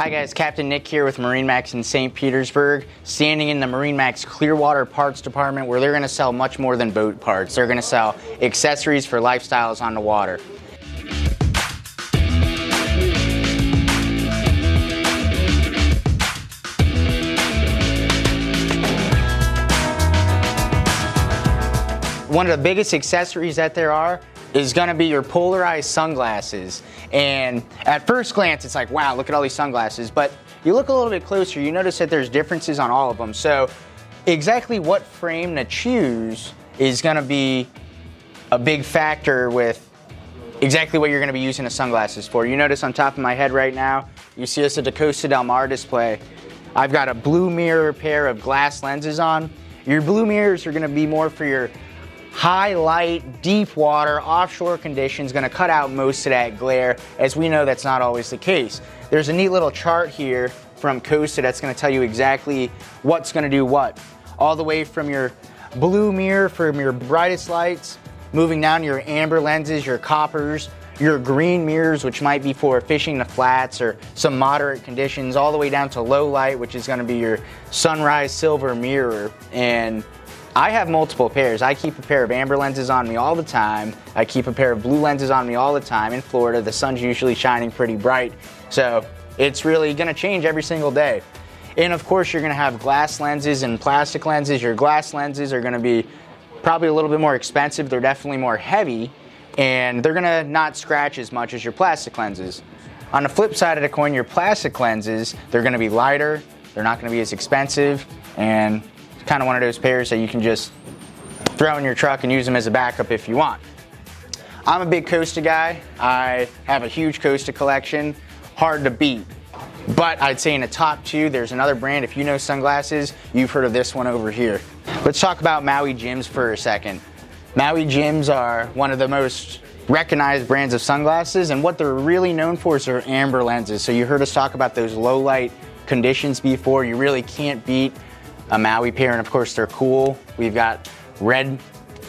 Hi guys, Captain Nick here with MarineMax in St. Petersburg, standing in the MarineMax Clearwater Parts Department where they're going to sell much more than boat parts. They're going to sell accessories for lifestyles on the water. One of the biggest accessories that there are is gonna be your polarized sunglasses. And at first glance, it's like, wow, look at all these sunglasses. But you look a little bit closer, you notice that there's differences on all of them. So exactly what frame to choose is gonna be a big factor with exactly what you're gonna be using the sunglasses for. You notice on top of my head right now, you see us at the Costa Del Mar display. I've got a blue mirror pair of glass lenses on. Your blue mirrors are gonna be more for your high light, deep water, offshore conditions gonna cut out most of that glare, as we know that's not always the case. There's a neat little chart here from Costa that's gonna tell you exactly what's gonna do what. All the way from your blue mirror from your brightest lights, moving down your amber lenses, your coppers, your green mirrors, which might be for fishing the flats or some moderate conditions, all the way down to low light, which is gonna be your sunrise silver mirror. And I have multiple pairs. I keep a pair of amber lenses on me all the time. I keep a pair of blue lenses on me all the time. In Florida, the sun's usually shining pretty bright. So it's really gonna change every single day. And of course, you're gonna have glass lenses and plastic lenses. Your glass lenses are gonna be probably a little bit more expensive. They're definitely more heavy and they're gonna not scratch as much as your plastic lenses. On the flip side of the coin, your plastic lenses, they're gonna be lighter, they're not gonna be as expensive, and kind of one of those pairs that you can just throw in your truck and use them as a backup if you want. I'm a big Costa guy. I have a huge Costa collection, hard to beat. But I'd say in the top two, there's another brand. If you know sunglasses, you've heard of this one over here. Let's talk about Maui Jims for a second. Maui Jims are one of the most recognized brands of sunglasses, and what they're really known for is their amber lenses. So you heard us talk about those low light conditions before. You really can't beat a Maui pair, and of course they're cool. We've got red,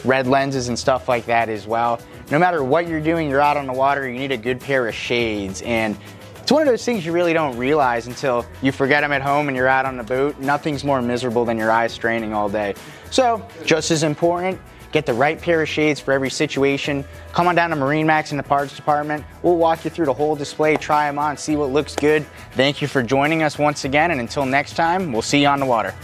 red lenses and stuff like that as well. No matter what you're doing, you're out on the water, you need a good pair of shades. And it's one of those things you really don't realize until you forget them at home and you're out on the boat. Nothing's more miserable than your eyes straining all day. So, just as important, get the right pair of shades for every situation. Come on down to MarineMax in the parts department. We'll walk you through the whole display, try them on, see what looks good. Thank you for joining us once again, and until next time, we'll see you on the water.